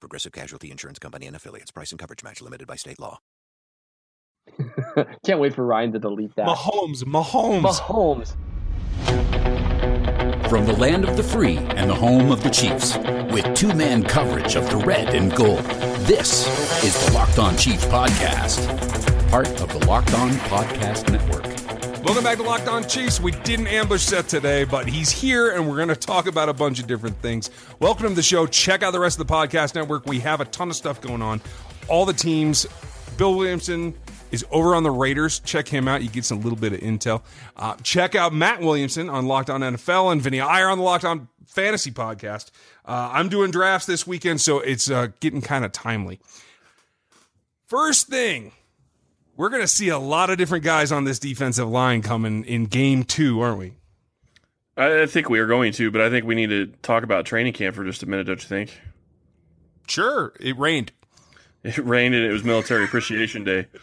Progressive Casualty Insurance Company and affiliates. Price and coverage match limited by state law. Can't wait for Ryan to delete that. Mahomes, Mahomes. Mahomes. From the land of the free and the home of the Chiefs, with two man coverage of the red and gold, this is the Locked On Chiefs Podcast, part of the Locked On Podcast Network. Welcome back to Locked On Chiefs. We didn't ambush Seth today, but he's here and we're going to talk about a bunch of different things. Welcome to the show. Check out the rest of the podcast network. We have a ton of stuff going on. All the teams. Bill Williamson is over on the Raiders. Check him out. You get some little bit of intel. Uh, check out Matt Williamson on Locked On NFL and Vinnie Iyer on the Locked On Fantasy podcast. Uh, I'm doing drafts this weekend, so it's uh, getting kind of timely. First thing, we're going to see a lot of different guys on this defensive line coming in game two, aren't we? I think we are going to, but I think we need to talk about training camp for just a minute, don't you think? Sure. It rained. It rained and it was Military Appreciation Day.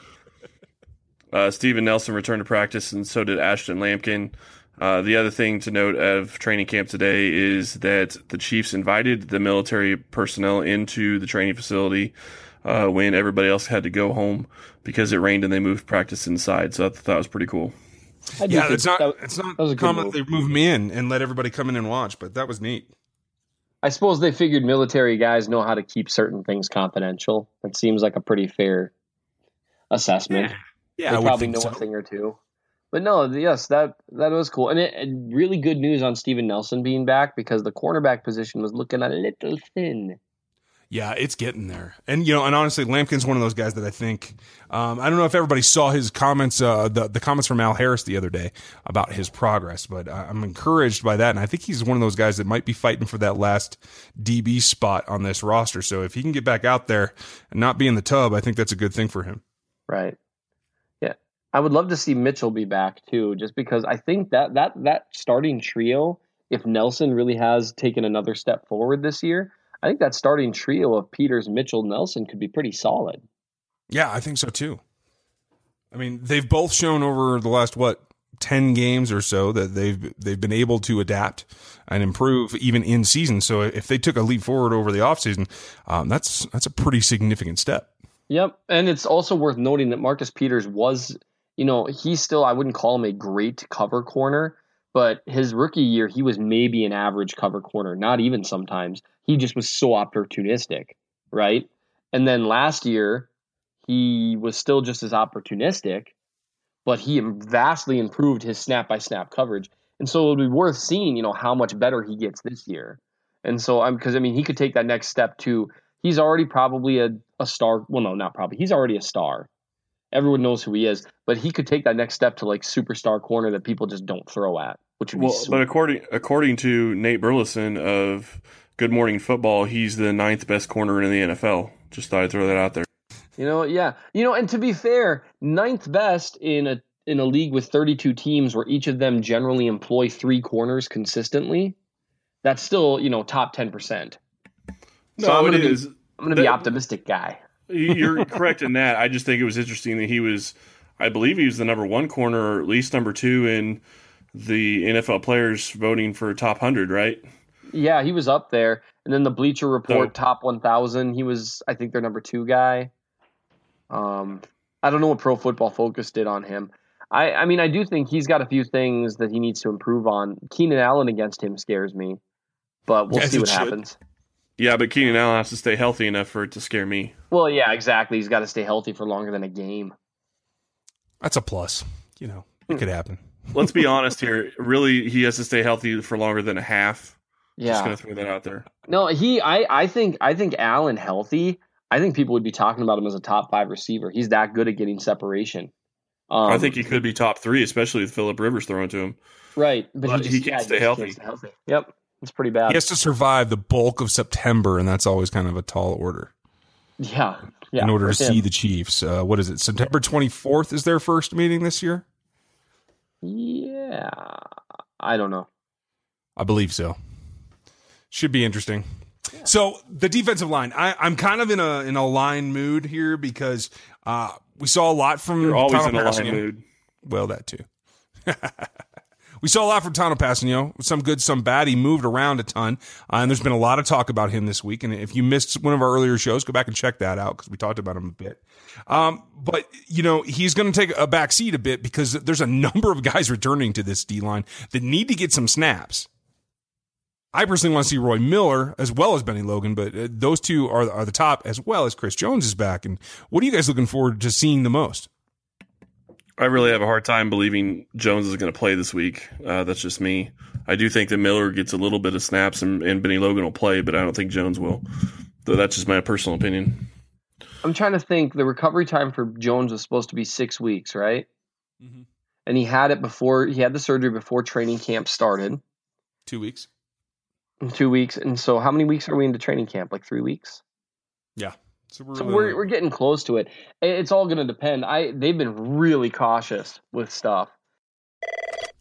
Uh, Steven Nelson returned to practice, and so did Ashton Lampkin. Uh, the other thing to note of training camp today is that the Chiefs invited the military personnel into the training facility uh, when everybody else had to go home because it rained and they moved practice inside. So I thought that was pretty cool. Yeah, it's not that- it's not that a good common that they move me in and let everybody come in and watch, but that was neat. I suppose they figured military guys know how to keep certain things confidential. It seems like a pretty fair assessment. Yeah, they I probably think know so. a thing or two. But no, yes, that that was cool, and, it, and really good news on Steven Nelson being back because the cornerback position was looking a little thin. Yeah, it's getting there. And you know, and honestly, Lampkin's one of those guys that I think um, I don't know if everybody saw his comments, uh, the the comments from Al Harris the other day about his progress, but I- I'm encouraged by that, and I think he's one of those guys that might be fighting for that last DB spot on this roster. So if he can get back out there and not be in the tub, I think that's a good thing for him. Right. Yeah. I would love to see Mitchell be back too, just because I think that that that starting trio, if Nelson really has taken another step forward this year, I think that starting trio of Peters, Mitchell, Nelson could be pretty solid. Yeah, I think so too. I mean, they've both shown over the last what ten games or so that they've they've been able to adapt and improve even in season. So if they took a leap forward over the offseason, um, that's that's a pretty significant step. Yep. And it's also worth noting that Marcus Peters was, you know, he's still I wouldn't call him a great cover corner, but his rookie year he was maybe an average cover corner, not even sometimes. He just was so opportunistic, right? And then last year he was still just as opportunistic, but he vastly improved his snap by snap coverage. And so it would be worth seeing, you know, how much better he gets this year. And so I'm because I mean he could take that next step to he's already probably a, a star. Well, no, not probably. He's already a star. Everyone knows who he is, but he could take that next step to like superstar corner that people just don't throw at, which would Well, be sweet. but according according to Nate Burleson of Good Morning Football, he's the ninth best corner in the NFL. Just thought I'd throw that out there. You know, yeah. You know, and to be fair, ninth best in a in a league with 32 teams where each of them generally employ three corners consistently, that's still, you know, top 10%. No, So I'm it gonna be- is. I'm going to be optimistic guy. You're correct in that. I just think it was interesting that he was, I believe he was the number one corner, or at least number two in the NFL players voting for top hundred, right? Yeah, he was up there. And then the Bleacher Report Oh. top 1000, he was I think their number 2 guy. Um I don't know what Pro Football Focus did on him. I I mean I do think he's got a few things that he needs to improve on. Keenan Allen against him scares me. But we'll Yes, see it what should. happens. Yeah, but Keenan Allen has to stay healthy enough for it to scare me. Well, yeah, exactly. He's got to stay healthy for longer than a game. That's a plus. You know, it could happen. Let's be honest here. Really, he has to stay healthy for longer than a half. Yeah, Just Yeah. gonna throw that out there. No, he I I think I think Allen healthy. I think people would be talking about him as a top 5 receiver. He's that good at getting separation. Um, I think he could be top three, especially with Philip Rivers throwing to him. right, but, but he, he can't yeah, stay just healthy. Yep. It's pretty bad. He has to survive the bulk of September, and that's always kind of a tall order. Yeah, yeah. in order to him. see the Chiefs. Uh, what is it? September 24th is their first meeting this year. Yeah, I don't know. I believe so. Should be interesting. So the defensive line, I, I'm kind of in a in a line mood here because uh, we saw a lot from You're always Tanoh in a line mood. Well, that too. we saw a lot from Tanoh Kpassagnon, some good, some bad. He moved around a ton, uh, and there's been a lot of talk about him this week. And if you missed one of our earlier shows, go back and check that out because we talked about him a bit. Um, but you know, he's going to take a back seat a bit because there's a number of guys returning to this D line that need to get some snaps. I personally want to see Roy Miller as well as Bennie Logan, but uh, those two are are the top as well as Chris Jones is back. And what are you guys looking forward to seeing the most? I really have a hard time believing Jones is going to play this week. Uh, that's just me. I do think that Miller gets a little bit of snaps and, and Bennie Logan will play, but I don't think Jones will. Though that's just my personal opinion. I'm trying to think. The recovery time for Jones was supposed to be six weeks, right? Mhm. And he had it before he had the surgery before training camp started. Two weeks. Two weeks, and so how many weeks are we into training camp? Like three weeks. Yeah. So we're, So really- we're we're getting close to it. It's all going to depend. I they've been really cautious with stuff.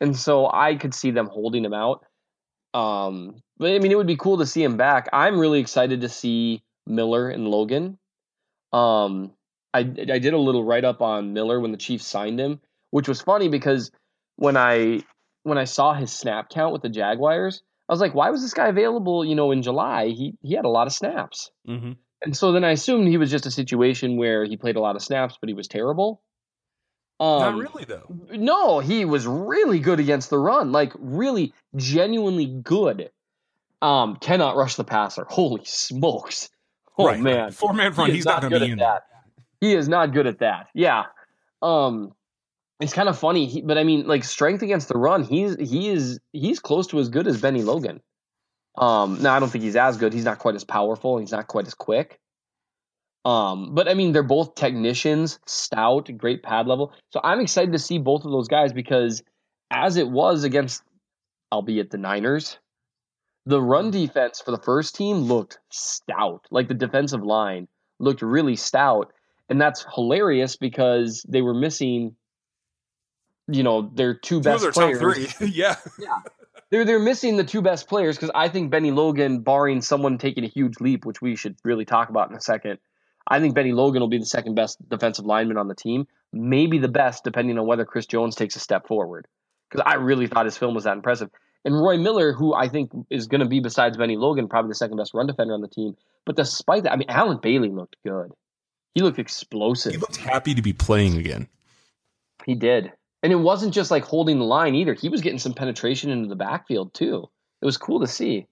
And so I could see them holding him out. Um, but I mean, it would be cool to see him back. I'm really excited to see Miller and Logan. Um, I I did a little write up on Miller when the Chiefs signed him, which was funny because when I when I saw his snap count with the Jaguars, I was like, why was this guy available? You know, in July, he he had a lot of snaps. Mm-hmm. And so then I assumed he was just a situation where he played a lot of snaps, but he was terrible. Um, Not really though. No, he was really good against the run, like really genuinely good. Um, cannot rush the passer. Holy smokes! Oh right. man, Four man front. He He's not, going to good be at in that. He is not good at that. Yeah. Um, it's kind of funny, he, but I mean, like strength against the run, he's he is he's close to as good as Bennie Logan. Um, now I don't think he's as good. He's not quite as powerful. He's not quite as quick. Um, but I mean, they're both technicians, stout, great pad level. So I'm excited to see both of those guys because, as it was against, albeit the Niners, the run defense for the first team looked stout. Like the defensive line looked really stout, and that's hilarious because they were missing, you know, their two Two best their top players three. yeah. they're they're missing the two best players because I think Bennie Logan, barring someone taking a huge leap, which we should really talk about in a second, I think Bennie Logan will be the second best defensive lineman on the team, maybe the best, depending on whether Chris Jones takes a step forward. Because I really thought his film was that impressive. And Roy Miller, who I think is going to be besides Bennie Logan, probably the second best run defender on the team. But despite that, I mean, Allen Bailey looked good. He looked explosive. He looked happy to be playing again. He did. And it wasn't just like holding the line either. He was getting some penetration into the backfield too. It was cool to see.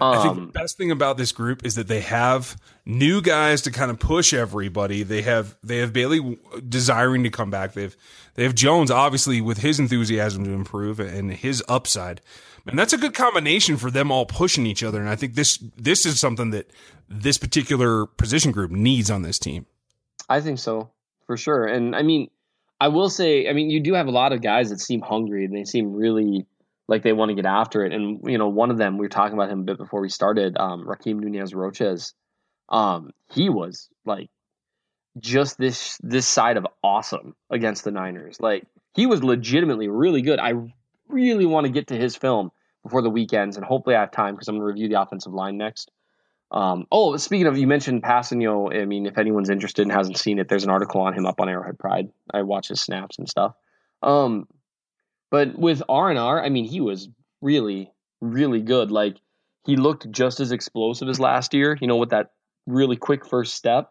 I think Um, the best thing about this group is that they have new guys to kind of push everybody. They have they have Bailey desiring to come back. They've they have Jones obviously with his enthusiasm to improve and his upside. And that's a good combination for them all pushing each other. And I think this this is something that this particular position group needs on this team. I think so for sure. And I mean, I will say, I mean, you do have a lot of guys that seem hungry and they seem really like they want to get after it. And you know, one of them we were talking about him a bit before we started. Um, Rakeem Nunez Roches. Um, he was like just this this side of awesome against the Niners. Like he was legitimately really good. I really want to get to his film before the weekends, and hopefully I have time because I'm going to review the offensive line next. Um, oh, speaking of, you mentioned Kpassagnon. I mean, if anyone's interested and hasn't seen it, there's an article on him up on Arrowhead Pride. I watch his snaps and stuff. Um, but with R and R, I mean, he was really, really good. Like he looked just as explosive as last year. You know, with that really quick first step.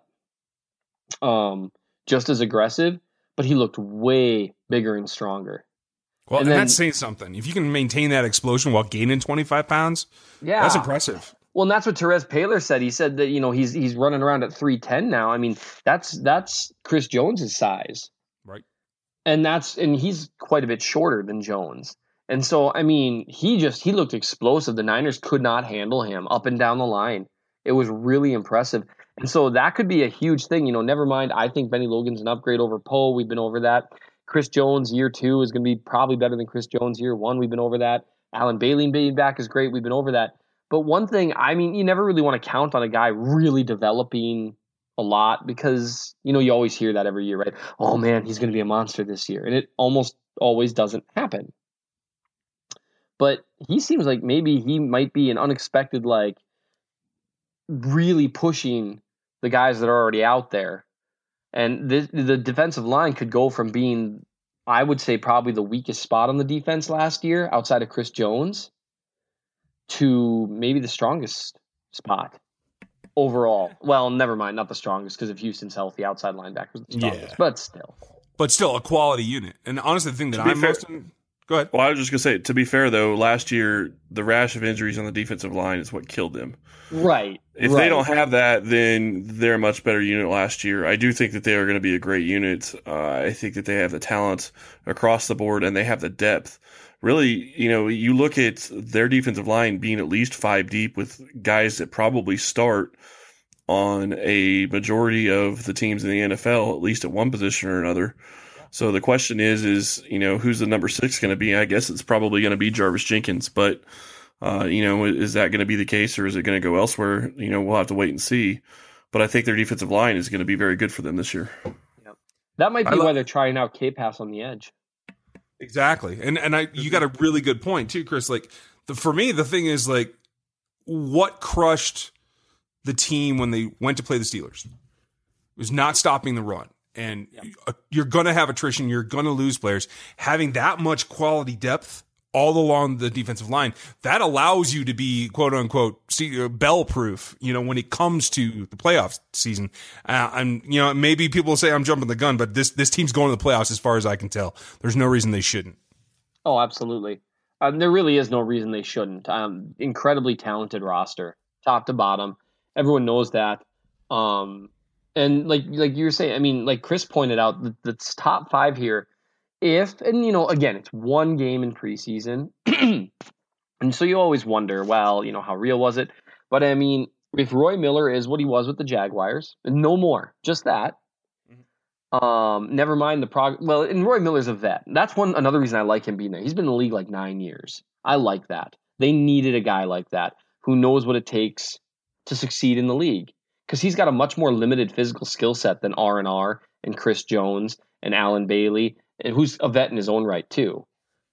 Um, just as aggressive, but he looked way bigger and stronger. Well, And and, then- that's saying something. If you can maintain that explosion while gaining 25 pounds, Yeah, that's impressive. Well, and that's what Terez Paylor said. He said that you know he's he's running around at three ten now. I mean, that's that's Chris Jones's size. And that's and he's quite a bit shorter than Jones. And so, I mean, he just he looked explosive. The Niners could not handle him up and down the line. It was really impressive. And so that could be a huge thing. You know, never mind. I think Bennie Logan's an upgrade over Poe. We've been over that. Chris Jones year two is going to be probably better than Chris Jones year one. We've been over that. Allen Bailey being back is great. We've been over that. But one thing, I mean, you never really want to count on a guy really developing a lot because, you know, you always hear that every year, right? Oh man, he's going to be a monster this year. And it almost always doesn't happen. But he seems like maybe he might be an unexpected, like, really pushing the guys that are already out there. And the, the defensive line could go from being, I would say, probably the weakest spot on the defense last year outside of Chris Jones to maybe the strongest spot overall. Well, never mind, not the strongest because if Houston's healthy, outside linebackers the strongest, Yeah. but still. But still, a quality unit. And honestly, the thing that To I'm fair- most. Go ahead. Well, I was just gonna say, to be fair though, last year the rash of injuries on the defensive line is what killed them. Right. If right. they don't have that, then they're a much better unit last year. I do think that they are going to be a great unit. Uh, I think that they have the talent across the board and they have the depth. Really, you know, you look at their defensive line being at least five deep with guys that probably start on a majority of the teams in the NFL, at least at one position or another. So the question is, is you know, who's the number six going to be? I guess it's probably going to be Jarvis Jenkins, but uh, you know, is that going to be the case or is it going to go elsewhere? You know, we'll have to wait and see. But I think their defensive line is going to be very good for them this year. That might be lo- why they're trying out K pass on the edge. Exactly. And and I you got a really good point too, Chris. Like the, for me, the thing is like what crushed the team when they went to play the Steelers It was not stopping the run. And uh, you're going to have attrition. You're going to lose players. Having that much quality depth all along the defensive line, that allows you to be quote unquote uh, bell proof, you know, when it comes to the playoffs season. Uh, and, you know, maybe people say I'm jumping the gun, but this, this team's going to the playoffs as far as I can tell. There's no reason they shouldn't. Oh, absolutely. Um, there really is no reason they shouldn't. Um, incredibly talented roster, top to bottom. Everyone knows that. Um, and like like you were saying, I mean, like Chris pointed out, the, the top five here. If and you know, again, it's one game in preseason, and so you always wonder, well, you know, how real was it? But I mean, if Roy Miller is what he was with the Jaguars, no more, just that. Um, never mind the prog. Well, and Roy Miller's a vet. That's one another reason I like him being there. He's been in the league like nine years. I like that. They needed a guy like that who knows what it takes to succeed in the league because he's got a much more limited physical skill set than R and R and Chris Jones and Allen Bailey, and who's a vet in his own right too.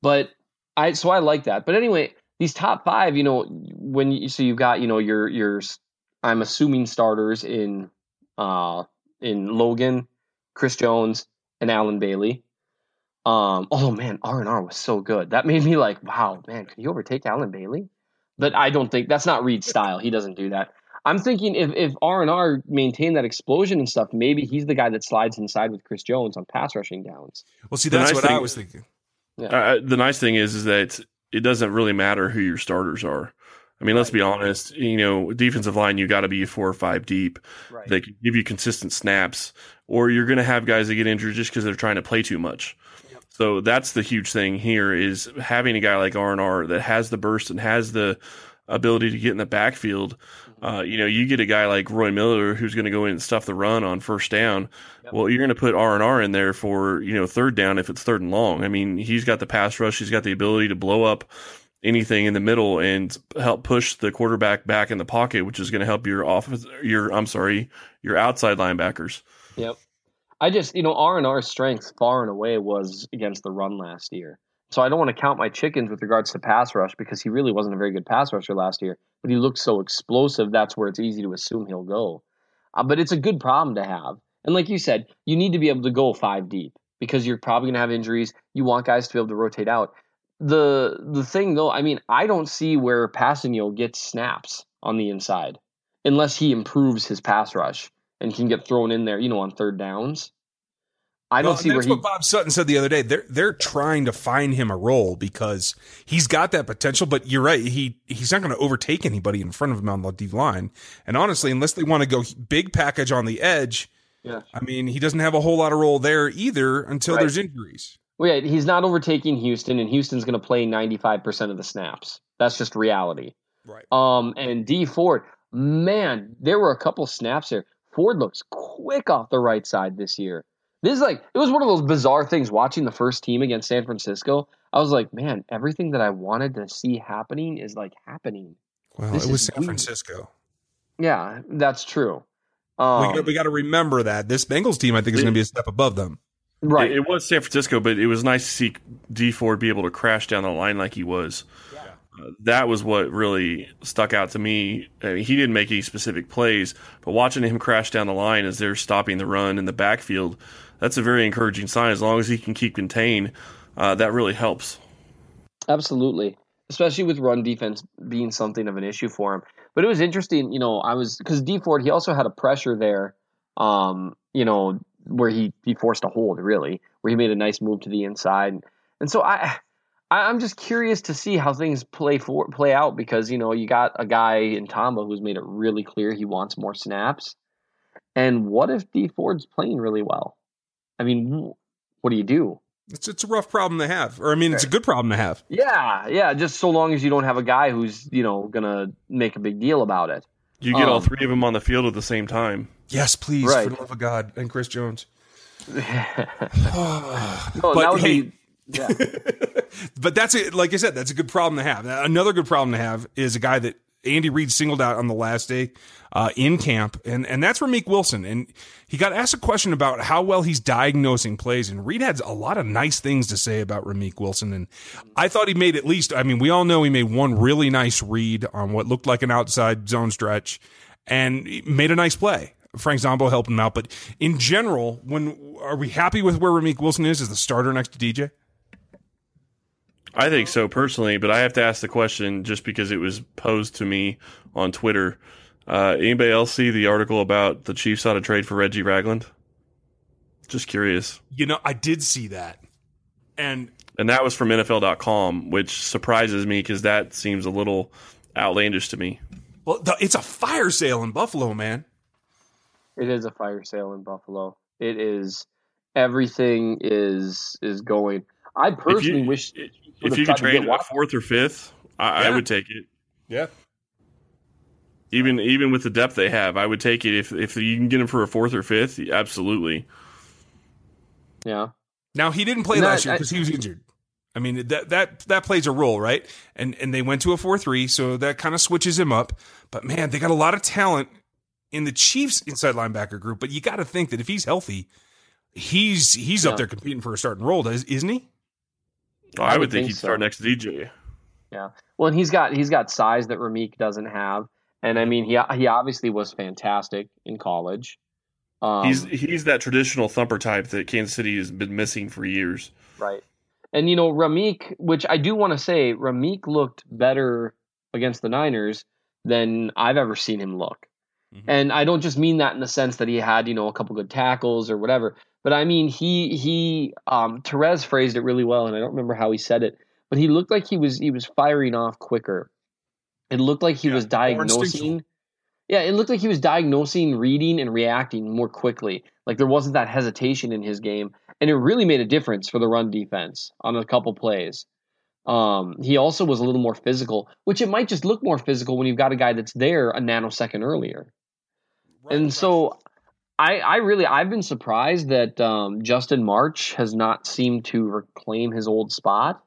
But I so I like that. But anyway, these top five, you know, when you so you've got you know your your I'm assuming starters in uh in Logan, Chris Jones, and Allen Bailey. Um, oh man, R and R was so good. That made me like, wow, man, can you overtake Allen Bailey? But I don't think that's not Reid's style. He doesn't do that. I'm thinking if if R and R maintain that explosion and stuff, maybe he's the guy that slides inside with Chris Jones on pass rushing downs. Well, see, that's nice what I was thinking. Uh, the nice thing is, is that it doesn't really matter who your starters are. I mean, let's be honest. You know, defensive line, you got to be four or five deep. Right. They can give you consistent snaps, or you're going to have guys that get injured just because they're trying to play too much. So that's the huge thing here is having a guy like R and R that has the burst and has the ability to get in the backfield. Uh, you know, you get a guy like Roy Miller who's going to go in and stuff the run on first down. Well, you're going to put R and R in there for you know third down if it's third and long. I mean, he's got the pass rush. He's got the ability to blow up anything in the middle and help push the quarterback back in the pocket, which is going to help your offense. Your I'm sorry, your outside linebackers. Yep. I just, you know, R and R's strength far and away was against the run last year. So I don't want to count my chickens with regards to pass rush because he really wasn't a very good pass rusher last year. But he looked so explosive. That's where it's easy to assume he'll go. Uh, but it's a good problem to have. And like you said, you need to be able to go five deep because you're probably going to have injuries. You want guys to be able to rotate out. The the thing though, I mean, I don't see where Kpassagnon gets snaps on the inside unless he improves his pass rush and can get thrown in there, you know, on third downs. I don't Well, see where that's he. what Bob Sutton said the other day. They're they're trying to find him a role because he's got that potential. But you're right. He he's not going to overtake anybody in front of him on the D line. And honestly, unless they want to go big package on the edge, Yeah. I mean, he doesn't have a whole lot of role there either until Right. there's injuries. Well, yeah, he's not overtaking Houston, and Houston's going to play 95% of the snaps. That's just reality. Right. Um, and Dee Ford, man, there were a couple snaps there. Ford looks quick off the right side this year. This is like it was one of those bizarre things watching the first team against San Francisco. I was like, man, everything that I wanted to see happening is like happening. Well, This it was San weird. Francisco. Yeah, that's true. we Um, got, we got to remember that this Bengals team, I think, is going to be a step above them. right. It, it was San Francisco, but it was nice to see Dee Ford be able to crash down the line like he was. Uh, that was what really stuck out to me. I mean, he didn't make any specific plays, but watching him crash down the line as they're stopping the run in the backfield, that's a very encouraging sign. As long as he can keep contained, uh, that really helps. Absolutely. Especially with run defense being something of an issue for him. But it was interesting, you know, I was because Dee Ford, he also had a pressure there, um, you know, where he, he forced a hold really, where he made a nice move to the inside. And so I I'm just curious to see how things play for play out because, you know, you got a guy in Tamba who's made it really clear he wants more snaps. And what if Dee Ford's playing really well? I mean, what do you do? It's it's a rough problem to have, or I mean, it's a good problem to have. Yeah, yeah. Just so long as you don't have a guy who's you know gonna make a big deal about it. You get all Um, three of them on the field at the same time. Yes, please, Right. for the love of God, and Chris Jones. No, But that would hey- be yeah. but that's it. Like I said, that's a good problem to have. Another good problem to have is a guy that Andy Reid singled out on the last day uh, in camp, and and that's Ramik Wilson. And he got asked a question about how well he's diagnosing plays, and Reid had a lot of nice things to say about Ramik Wilson. And I thought he made at least. I mean, we all know he made one really nice read on what looked like an outside zone stretch, and made a nice play. Frank Zombo helped him out, but in general, when are we happy with where Ramik Wilson is as the starter next to DJ? I think so personally, but I have to ask the question just because it was posed to me on Twitter. Uh, anybody else see the article about the Chiefs ought to trade for Reggie Ragland? Just curious. You know, I did see that. And And that was from NFL.com, which surprises me because that seems a little outlandish to me. well, the, it's a fire sale in Buffalo, man. It is a fire sale in Buffalo. It is everything is is going. I personally you- wish If would've you could trade get him fourth or fifth, I, I would take it. Yeah. Even even with the depth they have, I would take it if if you can get him for a fourth or fifth. Absolutely. yeah. Now he didn't play No, last year because he was injured. I mean that that that plays a role, right? And and they went to a four three, so that kind of switches him up. But man, they got a lot of talent in the Chiefs inside linebacker group. But you got to think that if he's healthy, he's he's Yeah. up there competing for a starting role, does- isn't he? I, I would would think think he'd so. start next to DJ. Yeah. Well, and he's got he's got size that Ramik doesn't have, and I mean he he obviously was fantastic in college. Um, he's he's that traditional thumper type that Kansas City has been missing for years. right, and you know Ramik, which I do want to say, Ramik looked better against the Niners than I've ever seen him look. Mhm. And I don't just mean that in the sense that he had you know a couple good tackles or whatever, but I mean he he um, Terez phrased it really well, and I don't remember how he said it, but he looked like he was he was firing off quicker. It looked like he Yeah, was diagnosing. Yeah, it looked like he was diagnosing, reading, and reacting more quickly. Like there wasn't that hesitation in his game, and it really made a difference for the run defense on a couple plays. Um, he also was a little more physical, which it might just look more physical when you've got a guy that's there a nanosecond earlier. And so, I, I really, I've been surprised that um, Justin March has not seemed to reclaim his old spot,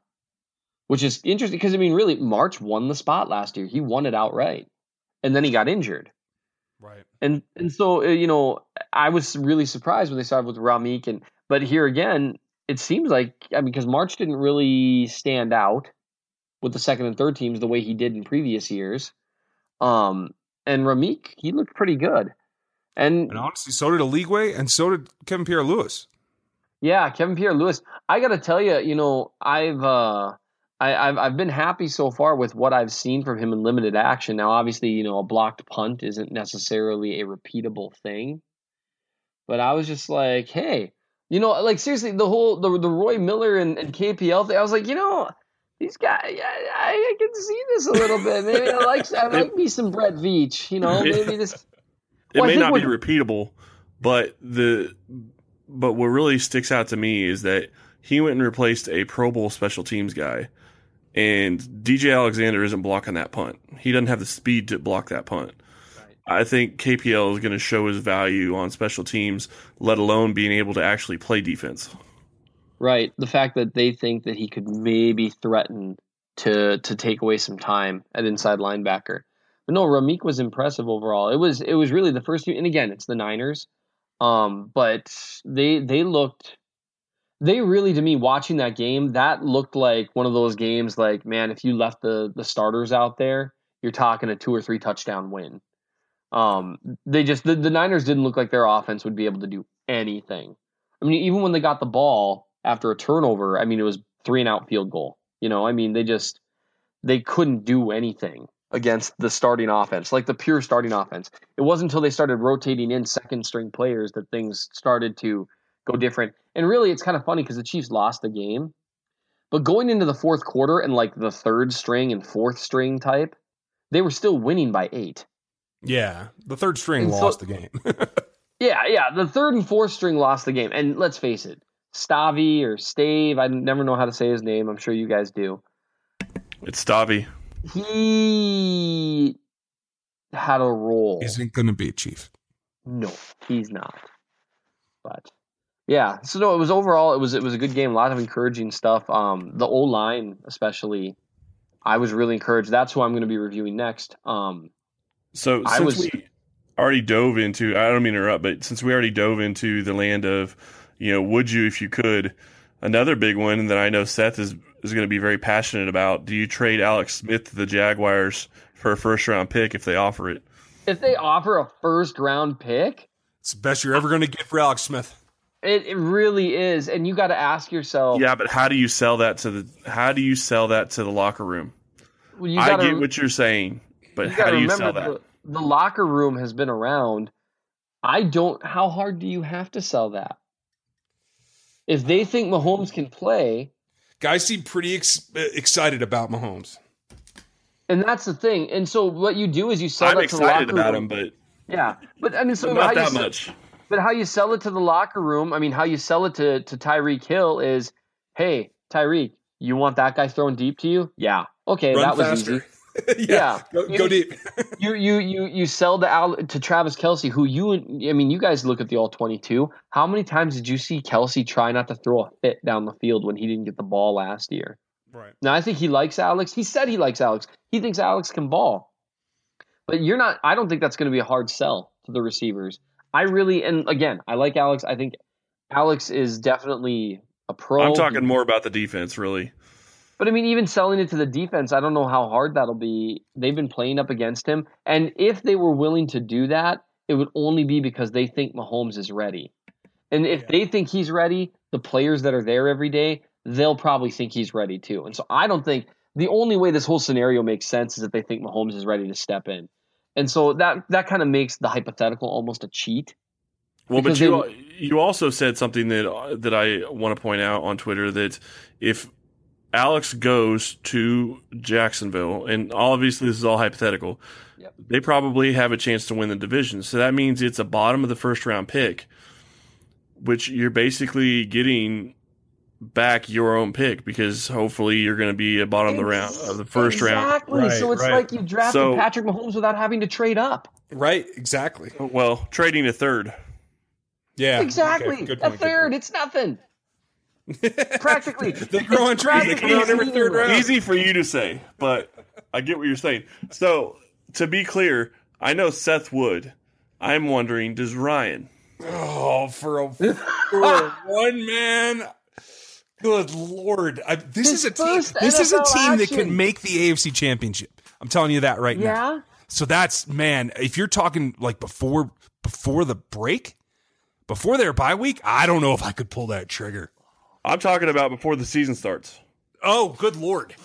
which is interesting because I mean, really, March won the spot last year. He won it outright, and then he got injured. right. And and so uh, you know, I was really surprised when they started with Ramik, and but here again, it seems like I mean, because March didn't really stand out with the second and third teams the way he did in previous years. Um, and Ramik, he looked pretty good, and And honestly, so did Eligwe, and so did Kevin Pierre Louis. Yeah, Kevin Pierre Louis. I got to tell you, you know, I've uh, I, I've I've been happy so far with what I've seen from him in limited action. Now, obviously, you know, a blocked punt isn't necessarily a repeatable thing, but I was just like, hey, You know, like seriously, the whole the the Roy Miller and, and KPL thing. I was like, you know, these guys, I, I, I can see this a little bit. Maybe I like I like me some Brett Veach. You know, maybe this. It Well, may not be repeatable, but the but what really sticks out to me is that he went and replaced a Pro Bowl special teams guy, and DJ Alexander isn't blocking that punt. He doesn't have the speed to block that punt. I think KPL is going to show his value on special teams, let alone being able to actually play defense. Right. The fact that they think that he could maybe threaten to to take away some time at inside linebacker. But no, Ramik was impressive overall. It was it was really the first and again, it's the Niners. Um, but they they looked they really to me watching that game, that looked like one of those games like, man, if you left the the starters out there, you're talking a two or three touchdown win. Um, they just the, the Niners didn't look like their offense would be able to do anything. I mean, even when they got the ball after a turnover, I mean, it was three and out field goal. You know, I mean, they just they couldn't do anything against the starting offense, like the pure starting offense. It wasn't until they started rotating in second string players that things started to go different. And really, it's kind of funny because the Chiefs lost the game, but going into the fourth quarter and like the third string and fourth string type, they were still winning by eight. Yeah, the third string And so- lost the game. Yeah, yeah. The third and fourth string lost the game. And let's face it, Stavi or Stave, I never know how to say his name. I'm sure you guys do. It's Stabby. He had a role. Isn't going to be a chief. No, he's not. But yeah, so no, it was overall it was it was a good game. A lot of encouraging stuff. Um, the O line especially, I was really encouraged. That's who I'm going to be reviewing next. Um, So I since was- we already dove into, I don't mean to interrupt, but since we already dove into the land of, you know, would you if you could, another big one that I know Seth is is going to be very passionate about. Do you trade Alex Smith to the Jaguars for a first round pick if they offer it? if they offer a first round pick, It's the best you're ever going to get for Alex Smith. it, it really is. And you got to ask yourself, Yeah, but how do you sell that to the how do you sell that to the locker room? well, you I gotta, get what you're saying, but you how do you sell that? The, the locker room has been around. I don't. How hard do you have to sell that? If they think Mahomes can play, Guys seem pretty ex- excited about Mahomes. and that's the thing. And so what you do is you sell I'm that to the locker about room. him, but Yeah, but I mean, so not you that sell- much. But how you sell it to the locker room? I mean, how you sell it to to Tyreek Hill is, hey, Tyreek, you want that guy throwing deep to you? Yeah, okay, Run that was faster. easy. yeah, Yeah. Go, You- go deep. you you you you sell to Al, to Travis Kelce, who you I mean, you guys look at the all twenty two. How many times did you see Kelce try not to throw a fit down the field when he didn't get the ball last year? right. Now I think he likes Alex. He said he likes Alex. He thinks Alex can ball, but you're not. I don't think that's going to be a hard sell to the receivers. I really and again, I like Alex. I think Alex is definitely a pro. I'm talking more about the defense, really. But I mean, even selling it to the defense, I don't know how hard that'll be. They've been playing up against him, and if they were willing to do that, it would only be because they think Mahomes is ready. And if they think he's ready, the players that are there every day, they'll probably think he's ready too. And so I don't think the only way this whole scenario makes sense is if they think Mahomes is ready to step in. And so that that kind of makes the hypothetical almost a cheat. Well, but you you also said something that that I want to point out on Twitter that if Alex goes to Jacksonville, and obviously this is all hypothetical, Yep. they probably have a chance to win the division. So that means it's a bottom of the first round pick, which you're basically getting back your own pick because hopefully you're going to be a bottom of the round of the first round. exactly. Right, so it's right. like you drafted So- Patrick Mahomes without having to trade up. Right. Exactly. Well, trading a third. Yeah. Exactly. Okay, good a third, it's nothing. Practically. They grow on trees. They come out every third round. Easy for you to say, but I get what you're saying. So, to be clear, I know Seth would. I'm wondering, does Ryan? Oh, for a, for a one man. Good lord! I, this His is a team. first This is a NFL team that can make the AFC Championship. I'm telling you that right now. Yeah. So that's man. If you're talking like before before the break, before their bye week, I don't know if I could pull that trigger. I'm talking about before the season starts. Oh, good lord!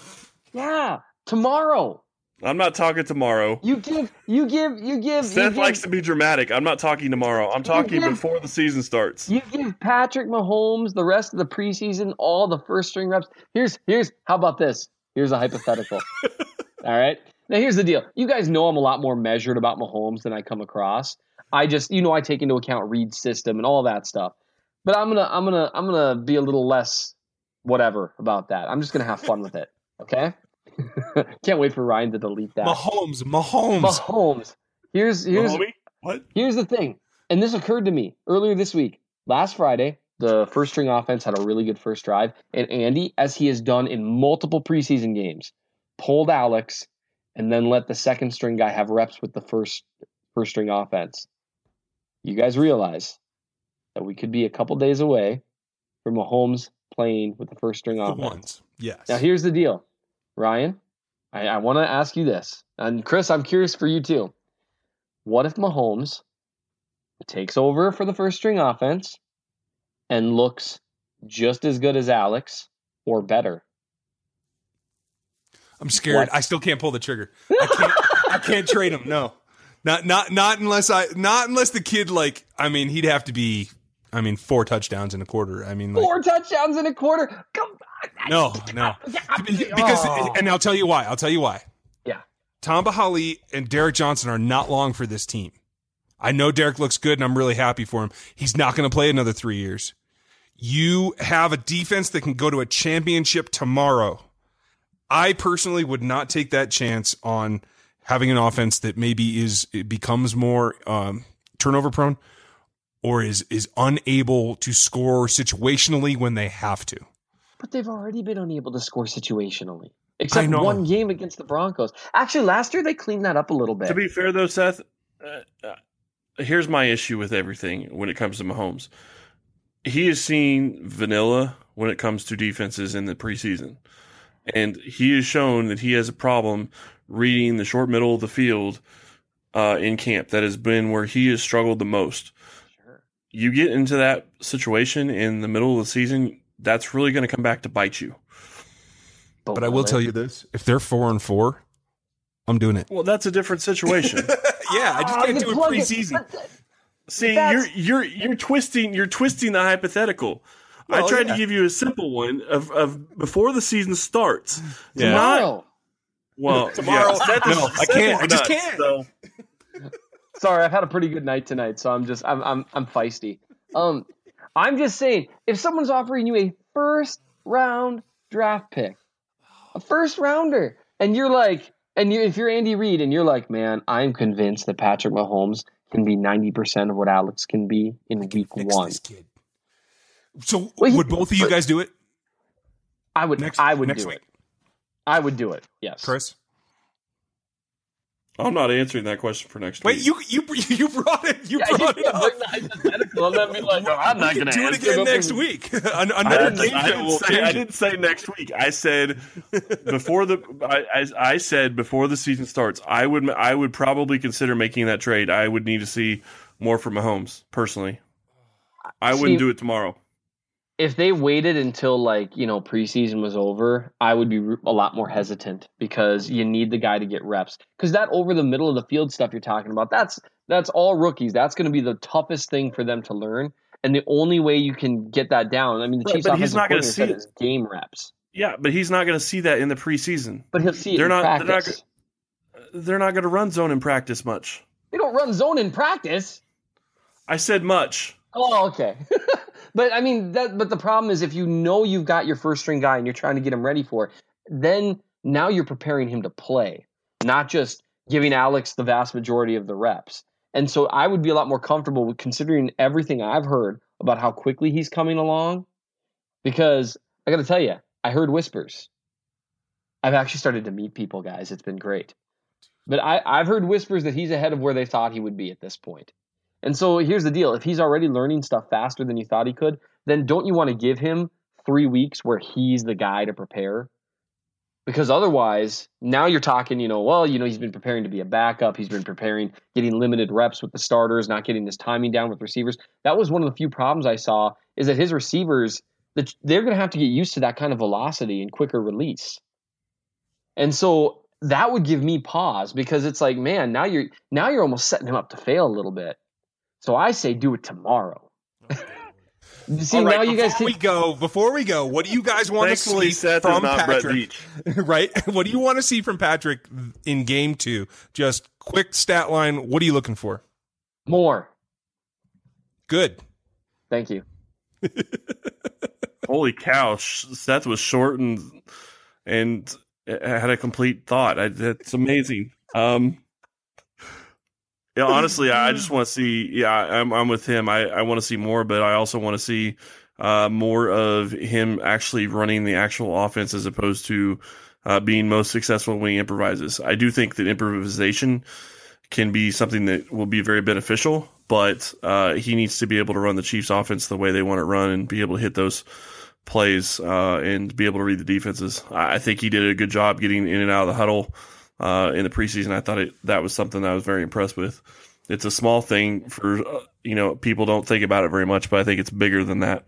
Yeah. Tomorrow. I'm not talking tomorrow. You give, you give, you give. Seth you give, likes to be dramatic. I'm not talking tomorrow. I'm talking give- before the season starts. You give Patrick Mahomes the rest of the preseason, all the first string reps. Here's here's how about this? Here's a hypothetical. all right. Now here's the deal. You guys know I'm a lot more measured about Mahomes than I come across. I just you know I take into account Reid's system and all that stuff. But I'm gonna I'm gonna I'm gonna be a little less whatever about that. I'm just gonna have fun with it. Okay. Can't wait for Ryan to delete that. Mahomes, Mahomes. Mahomes. Here's here's Homie? What? Here's the thing, and this occurred to me earlier this week. Last Friday, the first string offense had a really good first drive, and Andy, as he has done in multiple preseason games, pulled Alex and then let the second string guy have reps with the first first string offense. You guys realize that we could be a couple days away from Mahomes playing with the first string offense. ones. Yes. Now here's the deal, Ryan. I, I want to ask you this, and Chris, I'm curious for you too. What if Mahomes takes over for the first string offense and looks just as good as Alex or better? I'm scared. What? I still can't pull the trigger. I can't. I can't trade him. No, not not not unless I not unless the kid like. I mean, he'd have to be. I mean, four touchdowns in a quarter. I mean, like, Four touchdowns in a quarter. Come on. no, no, because Oh. and I'll tell you why. I'll tell you why. Yeah. Tamba Hali and Derrick Johnson are not long for this team. I know Derrick looks good and I'm really happy for him. He's not going to play another three years. You have a defense that can go to a championship tomorrow. I personally would not take that chance on having an offense that maybe is it becomes more um, turnover prone or is is unable to score situationally when they have to. But they've already been unable to score situationally. Except one game against the Broncos. Actually, last year they cleaned that up a little bit. To be fair, though, Seth, uh, uh, here's my issue with everything when it comes to Mahomes. He is seen vanilla when it comes to defenses in the preseason. And he has shown that he has a problem reading the short middle of the field uh, in camp. That has been where he has struggled the most. You get into that situation in the middle of the season, that's really going to come back to bite you. But I will tell you this: if they're four and four, I'm doing it. Well, that's a different situation. Yeah, I just can't you do it preseason. but- See, That's- you're you're you're twisting you're twisting the hypothetical. Well, I tried yeah. to give you a simple one of, of before the season starts. Yeah. Not Tomorrow. well Tomorrow- yeah, No, I can't. I just nuts, can't. So Sorry, I've had a pretty good night tonight, so I'm just I'm I'm I'm feisty. Um, I'm just saying, if someone's offering you a first round draft pick, a first rounder, and you're like, and you if you're Andy Reid and you're like, man, I'm convinced that Patrick Mahomes can be 90% of what Alex can be in week Fix one. So Well, would both of you guys do it I would next? I would next do week, it. I would do it. Yes. Chris. I'm not answering that question for next week. Wait, week. you you you brought it. You Yeah, you brought it can't up. bring the hypothetical and then be like, "Oh, I'm not We going to do it again next week. An- I Another didn't, game I, that didn't will say, change I it. didn't say next week. I said before the I, I, I said before the season starts. I would I would probably consider making that trade. I would need to see more from Mahomes personally. I wouldn't See- do it tomorrow. If they waited until like you know preseason was over, I would be a lot more hesitant because you need the guy to get reps. Because that over the middle of the field stuff you're talking about, that's that's all rookies. That's going to be the toughest thing for them to learn. And the only way you can get that down, I mean, the Right, Chiefs but he's not gonna see said game reps, Yeah, but he's not going to see that in the preseason. but he'll see it They're not- they're not practice. They're not going to run zone in practice much. they don't run zone in practice. I said much. Oh, okay. but I mean that but the problem is if you know you've got your first string guy and you're trying to get him ready for it, then now you're preparing him to play, not just giving Alex the vast majority of the reps. And so I would be a lot more comfortable with considering everything I've heard about how quickly he's coming along because I got to tell you, I heard whispers. I've actually started to meet people, guys. It's been great. But I, I've heard whispers that he's ahead of where they thought he would be at this point. And so here's the deal: if he's already learning stuff faster than you thought he could, then don't you want to give him three weeks where he's the guy to prepare? Because otherwise, now you're talking, you know, well, you know, he's been preparing to be a backup. He's been preparing, getting limited reps with the starters, not getting his timing down with receivers. That was one of the few problems I saw is that his receivers, they're going to have to get used to that kind of velocity and quicker release. And so that would give me pause because it's like, man, now you're now you're almost setting him up to fail a little bit. So I say do it tomorrow. you see, All right, now you guys before we go. Before we go, what do you guys want to see Seth from not Patrick? Beach. right? What do you want to see from Patrick in game two? Just quick stat line. What are you looking for? more. Good. Thank you. Holy cow! Sh- Seth was short and and had a complete thought. I, that's amazing. Um, yeah, honestly, I just want to see. Yeah, I'm I'm with him. I I want to see more, but I also want to see uh, more of him actually running the actual offense as opposed to uh, being most successful when he improvises. I do think that improvisation can be something that will be very beneficial, but uh, he needs to be able to run the Chiefs' offense the way they want it run and be able to hit those plays uh, and be able to read the defenses. I I think he did a good job getting in and out of the huddle uh, in the preseason. I thought it, that was something that I was very impressed with. It's a small thing for uh, you know people don't think about it very much, but I think it's bigger than that.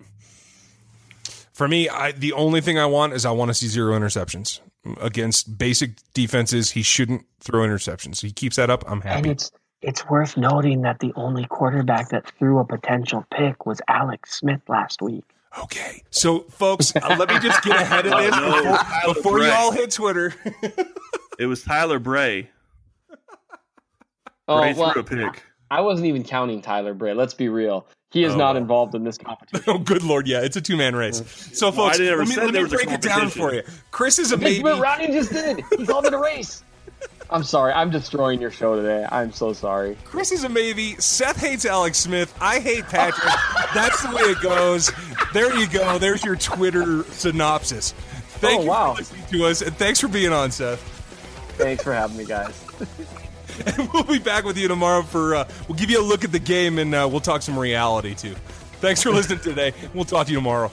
For me, I, the only thing I want is I want to see zero interceptions against basic defenses. He shouldn't throw interceptions. He keeps that up. I'm happy. And it's it's worth noting that the only quarterback that threw a potential pick was Alex Smith last week. Okay, so folks, let me just get ahead of this no, before, before you all hit Twitter. It was Tyler Bray. Oh, Bray well, threw a pick. I wasn't even counting Tyler Bray. Let's be real. He is Oh. not involved in this competition. oh, good lord, yeah, it's a two man race. Mm. So, folks, I let me, let me break it down for you. Chris is a That's maybe. what Ronnie just did. He called it a race. I'm sorry. I'm destroying your show today. I'm so sorry. Chris is a maybe. Seth hates Alex Smith. I hate Patrick. That's the way it goes. There you go. There's your Twitter synopsis. Thank Oh, you wow. for listening to us, and thanks for being on, Seth. Thanks for having me, guys. And we'll be back with you tomorrow for. Uh, we'll give you a look at the game, and uh, we'll talk some reality too. Thanks for listening today. We'll talk to you tomorrow.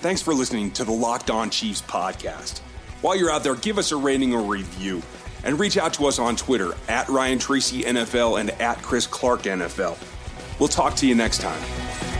Thanks for listening to the Locked On Chiefs podcast. While you're out there, give us a rating or review and reach out to us on Twitter at Ryan Tracy NFL and at Chris Clark NFL. We'll talk to you next time.